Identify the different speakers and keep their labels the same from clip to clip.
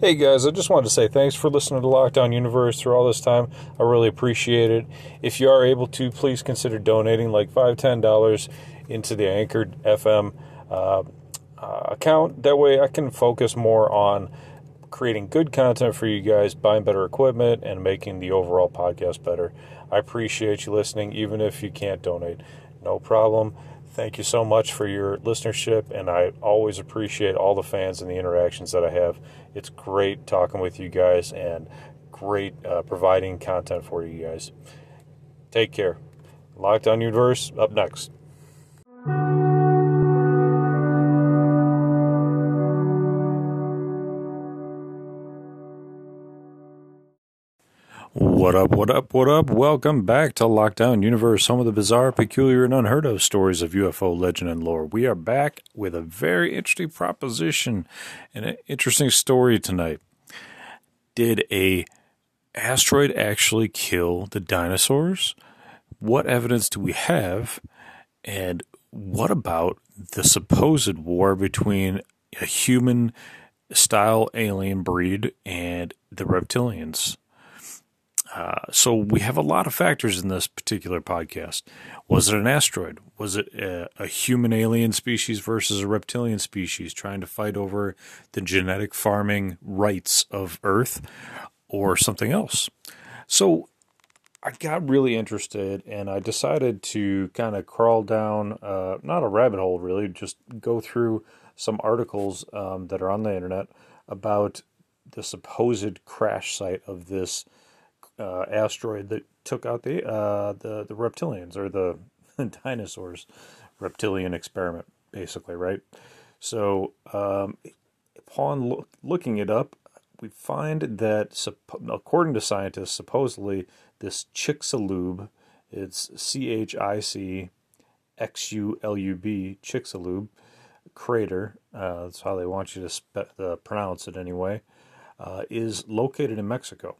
Speaker 1: Hey guys, I just wanted to say thanks for listening to Lockdown Universe through all this time. I really appreciate it. If you are able to, please consider donating like five, ten dollars into the Anchor FM uh, uh, account. That way, I can focus more on creating good content for you guys, buying better equipment, and making the overall podcast better. I appreciate you listening, even if you can't donate. No problem. Thank you so much for your listenership, and I always appreciate all the fans and the interactions that I have. It's great talking with you guys and great uh, providing content for you guys. Take care. Lockdown Universe up next. What up, what up, what up? Welcome back to Lockdown Universe, home of the bizarre, peculiar, and unheard of stories of UFO legend and lore. We are back with a very interesting proposition and an interesting story tonight. Did a asteroid actually kill the dinosaurs? What evidence do we have? And what about the supposed war between a human style alien breed and the reptilians? Uh, so we have a lot of factors in this particular podcast. Was it an asteroid? Was it a, a, human alien species versus a reptilian species trying to fight over the genetic farming rights of Earth or something else? So I got really interested and I decided to kind of crawl down, uh, not a rabbit hole really, just go through some articles um, that are on the internet about the supposed crash site of this uh, asteroid that took out the uh, the the reptilians or the dinosaurs. Reptilian experiment basically right? So um, upon lo- looking it up we find that according to scientists supposedly this Chicxulub it's C H I C X U L U B Chicxulub crater uh, that's how they want you to spe- uh, pronounce it anyway uh, is located in Mexico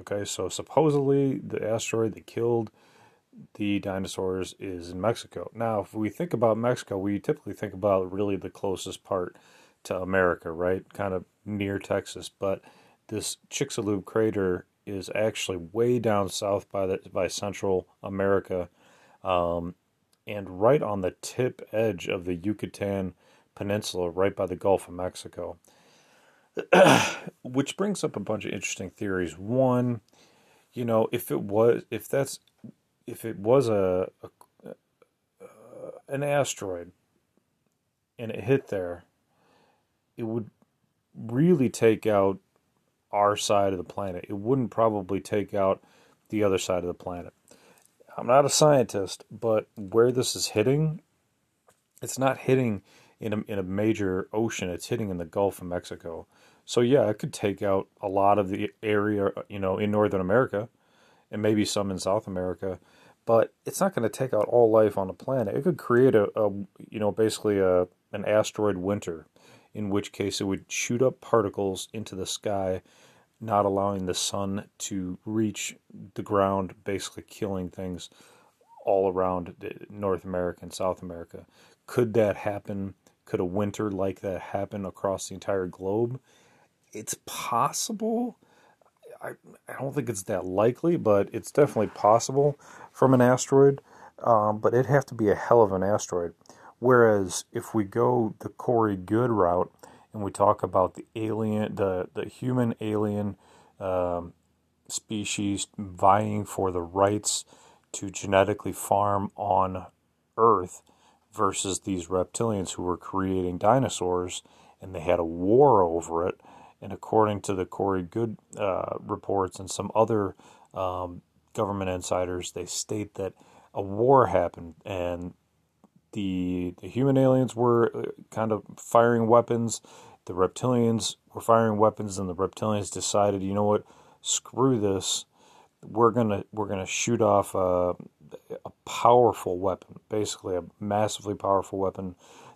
Speaker 1: Okay, so supposedly the asteroid that killed the dinosaurs is in Mexico. Now, if we think about Mexico, we typically think about really the closest part to America, right? Kind of near Texas. But this Chicxulub crater is actually way down south by the by Central America, um, and right on the tip edge of the Yucatan Peninsula, right by the Gulf of Mexico. which brings up a bunch of interesting theories. One, you know, if it was, if that's, if it was a, a uh, an asteroid and it hit there, it would really take out our side of the planet. It wouldn't probably take out the other side of the planet. I'm not a scientist, but where this is hitting, it's not hitting in a, in a major ocean. It's hitting in the Gulf of Mexico. So yeah, it could take out a lot of the area, you know, in Northern America, and maybe some in South America. But it's not going to take out all life on the planet. It could create a, a you know, basically a an asteroid winter, in which case it would shoot up particles into the sky, not allowing the sun to reach the ground, basically killing things all around eh, North America and South America. Could that happen could a winter like that happen across the entire globe? It's possible. I, I don't think it's that likely, but it's definitely possible from an asteroid. Um, but it'd have to be a hell of an asteroid. Whereas if we go the Corey Goode route and we talk about the alien, the, the human alien um, species vying for the rights to genetically farm on Earth, versus these reptilians who were creating dinosaurs and they had a war over it. And according to the Corey Goode uh, reports and some other um, government insiders, they state that a war happened and the, the human aliens were uh, kind of firing weapons. The reptilians were firing weapons, and the reptilians decided, you know what, screw this. We're gonna we're gonna shoot off uh, a powerful weapon, basically a massively powerful weapon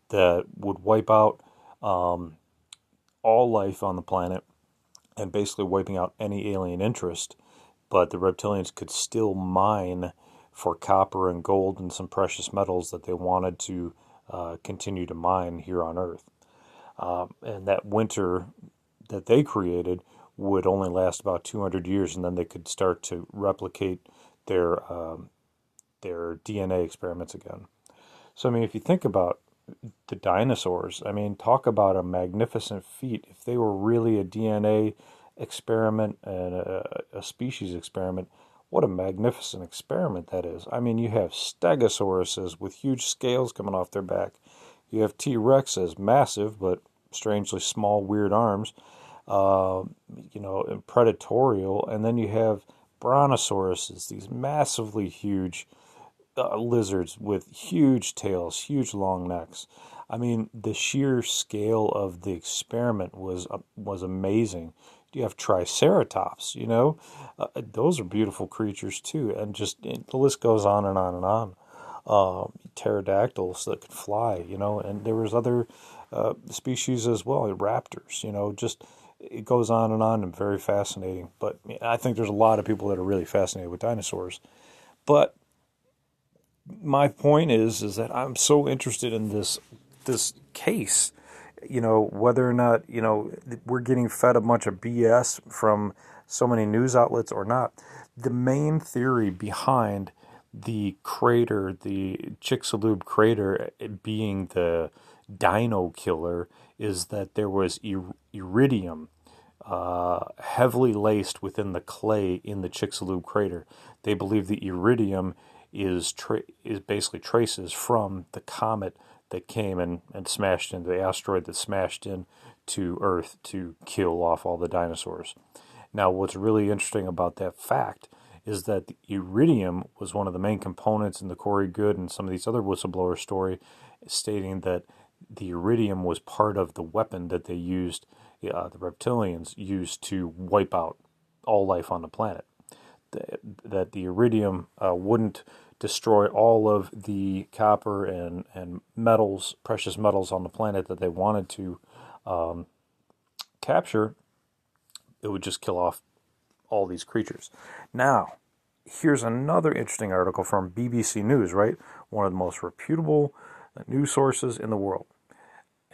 Speaker 1: that would wipe out um, all life on the planet and basically wiping out any alien interest. But the reptilians could still mine for copper and gold and some precious metals that they wanted to uh, continue to mine here on Earth. Um, and that winter that they created would only last about 200 years, and then they could start to replicate their um, their DNA experiments again. So I mean, if you think about the dinosaurs, I mean, talk about a magnificent feat. If they were really a DNA experiment and a, a species experiment, what a magnificent experiment that is. I mean, you have stegosauruses with huge scales coming off their back. You have T Rexes, massive but strangely small, weird arms, uh, you know, and predatorial. And then you have brontosauruses, these massively huge uh, lizards with huge tails, huge long necks. I mean, the sheer scale of the experiment was uh, was amazing. You have Triceratops, you know, uh, those are beautiful creatures too, and just the list goes on and on and on. Uh, pterodactyls that could fly, you know, and there was other uh, species as well, raptors, you know, just it goes on and on and very fascinating. But I think there's a lot of people that are really fascinated with dinosaurs. But my point is is that I'm so interested in this this case, you know, whether or not you know we're getting fed a bunch of BS from so many news outlets or not. The main theory behind the crater, the Chicxulub crater, being the dino killer, is that there was ir- iridium uh, heavily laced within the clay in the Chicxulub crater. They believe the iridium is tra- is basically traces from the comet that came and, and smashed into the asteroid that smashed in to Earth to kill off all the dinosaurs. Now, what's really interesting about that fact is that the iridium was one of the main components in the Corey Goode and some of these other whistleblower story, stating that the iridium was part of the weapon that they used, uh, the reptilians used to wipe out all life on the planet. That the iridium uh, wouldn't destroy all of the copper and, and metals, precious metals on the planet that they wanted to um, capture, it would just kill off all these creatures. Now, here's another interesting article from BBC News, right? One of the most reputable news sources in the world.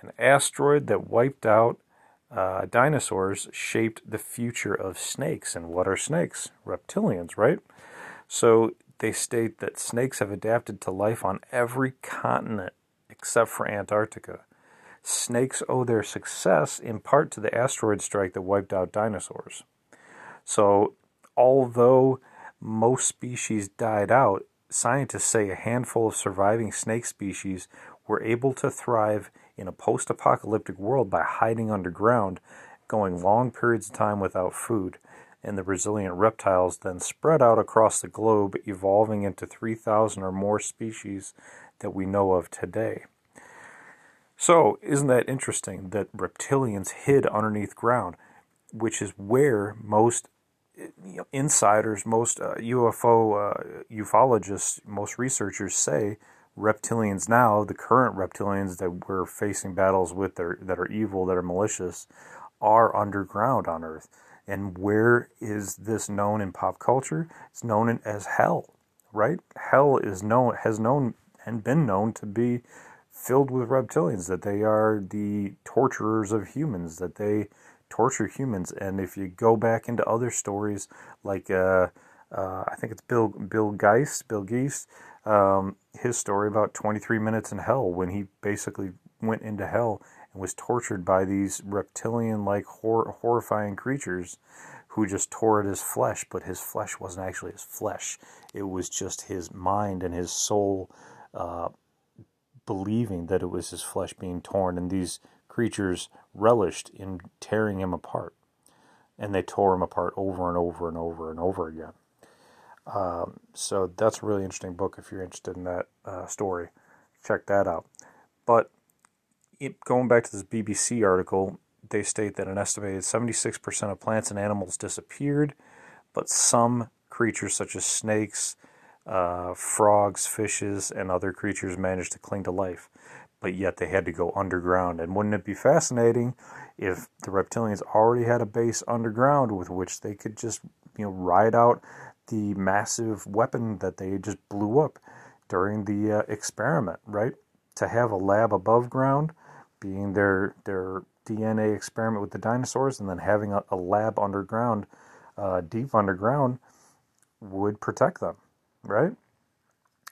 Speaker 1: An asteroid that wiped out uh, dinosaurs shaped the future of snakes. And what are snakes? Reptilians, right? So they state that snakes have adapted to life on every continent except for Antarctica. Snakes owe their success in part to the asteroid strike that wiped out dinosaurs. So, although most species died out, scientists say a handful of surviving snake species were able to thrive in a post apocalyptic world by hiding underground, going long periods of time without food. And the resilient reptiles then spread out across the globe, evolving into 3,000 or more species that we know of today. So, isn't that interesting that reptilians hid underneath ground, which is where most insiders, most uh, UFO uh, ufologists, most researchers say reptilians now, the current reptilians that we're facing battles with that are, that are evil, that are malicious, are underground on Earth. And where is this known in pop culture? It's known as hell, right? Hell is known has known and been known to be filled with reptilians. That they are the torturers of humans. That they torture humans. And if you go back into other stories, like uh, uh, I think it's Bill Bill Geist, Bill Geist, um, his story about 23 minutes in hell when he basically went into hell and was tortured by these reptilian-like hor- horrifying creatures who just tore at his flesh, but his flesh wasn't actually his flesh. It was just his mind and his soul uh, believing that it was his flesh being torn. And these creatures relished in tearing him apart. And they tore him apart over and over and over and over again. Um, so that's a really interesting book if you're interested in that uh, story. Check that out. But it, going back to this BBC article, they state that an estimated 76% of plants and animals disappeared, but some creatures such as snakes, uh, frogs, fishes, and other creatures managed to cling to life but yet they had to go underground. And wouldn't it be fascinating if the reptilians already had a base underground with which they could just, you know, ride out the massive weapon that they just blew up during the uh, experiment, right? To have a lab above ground, being their their DNA experiment with the dinosaurs, and then having a, a lab underground, uh, deep underground, would protect them, right?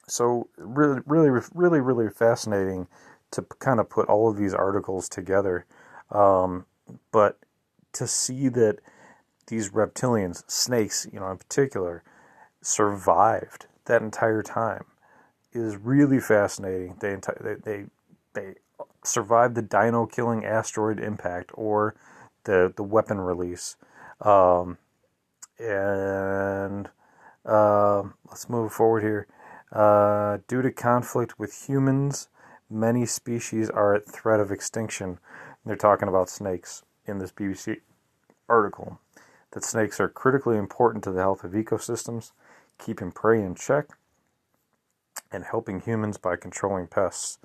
Speaker 1: So really, really, really, really fascinating to kind of put all of these articles together, um, but to see that these reptilians, snakes, you know, in particular, survived that entire time is really fascinating. They they they, they survived the dino killing asteroid impact or the the weapon release, um, and uh, let's move forward here. Uh, due to conflict with humans, many species are at threat of extinction. They're talking about snakes in this BBC article. That snakes are critically important to the health of ecosystems, keeping prey in check, and helping humans by controlling pests.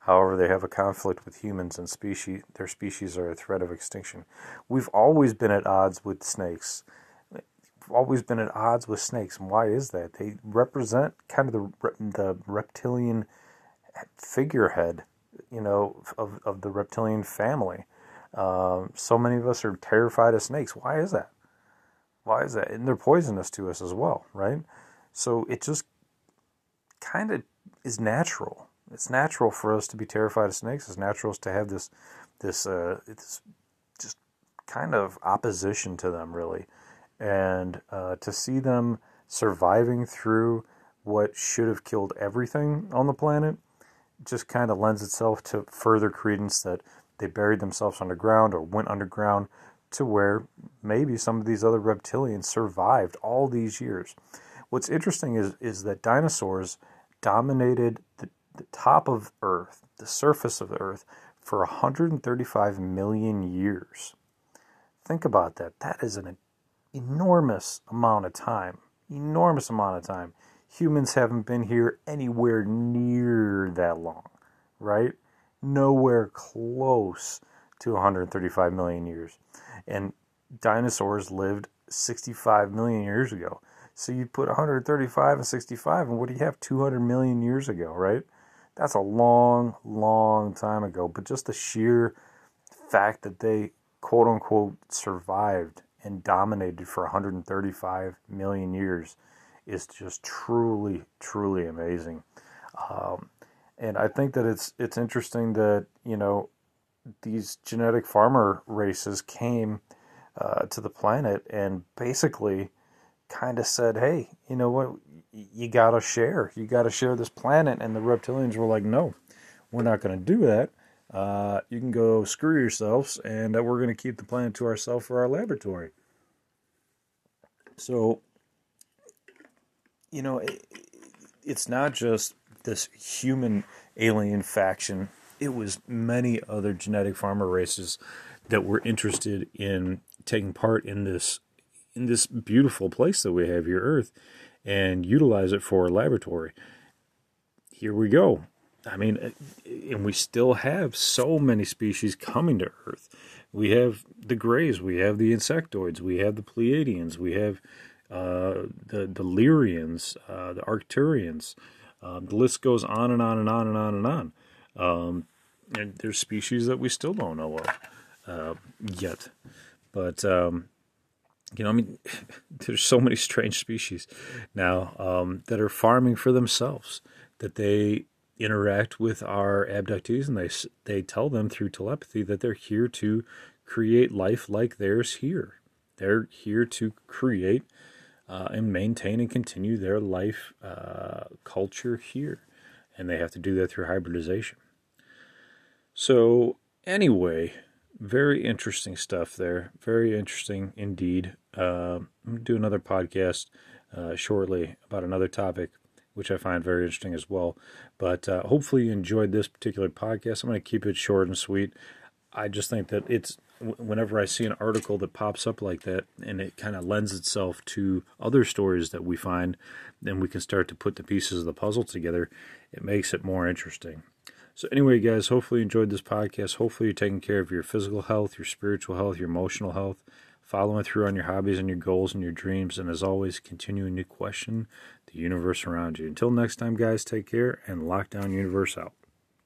Speaker 1: However, they have a conflict with humans and species their species are a threat of extinction. We've always been at odds with snakes. We've always been at odds with snakes. And why is that? They represent kind of the the reptilian figurehead, you know, of, of the reptilian family. Um, so many of us are terrified of snakes. Why is that? Why is that? And they're poisonous to us as well, right? So it just kind of is natural. It's natural for us to be terrified of snakes. It's natural to have this, this, uh, it's just kind of opposition to them, really, and uh, to see them surviving through what should have killed everything on the planet just kind of lends itself to further credence that they buried themselves underground or went underground to where maybe some of these other reptilians survived all these years. What's interesting is is that dinosaurs dominated the, the top of Earth, the surface of the Earth, for 135 million years. Think about that. That is an enormous amount of time. Enormous amount of time. Humans haven't been here anywhere near that long, right? Nowhere close to 135 million years. And dinosaurs lived 65 million years ago. So you put 135 and 65, and what do you have? 200 million years ago, right? That's a long, long time ago. But just the sheer fact that they quote unquote survived and dominated for 135 million years is just truly, truly amazing. Um, and I think that it's it's interesting that you know these genetic farmer races came uh, to the planet and basically kind of said, hey, you know what? You got to share. You got to share this planet. And the reptilians were like, no, we're not going to do that. Uh, you can go screw yourselves, and uh, we're going to keep the planet to ourselves for our laboratory. So, you know, it, it's not just this human alien faction, it was many other genetic farmer races that were interested in taking part in this in this beautiful place that we have here, Earth, and utilize it for a laboratory. Here we go. I mean, uh, and we still have so many species coming to Earth. We have the Greys, we have the insectoids, we have the Pleiadians, we have uh, the the Lyrians, uh, the Arcturians. Um, the list goes on and on and on and on and on. Um, and there's species that we still don't know of uh, yet. But um, you know, I mean, there's so many strange species now um, that are farming for themselves that they interact with our abductees and they they tell them through telepathy that they're here to create life like theirs here. They're here to create uh, and maintain and continue their life uh, culture here, and they have to do that through hybridization. So anyway, very interesting stuff there. Very interesting indeed. Uh, I'm going to do another podcast uh, shortly about another topic, which I find very interesting as well. But uh, hopefully, you enjoyed this particular podcast. I'm going to keep it short and sweet. I just think that it's whenever I see an article that pops up like that and it kind of lends itself to other stories that we find, then we can start to put the pieces of the puzzle together. It makes it more interesting. So, anyway, guys, hopefully you enjoyed this podcast. Hopefully, you're taking care of your physical health, your spiritual health, your emotional health, following through on your hobbies and your goals and your dreams. And as always, continuing to question the universe around you. Until next time, guys, take care and lockdown universe out.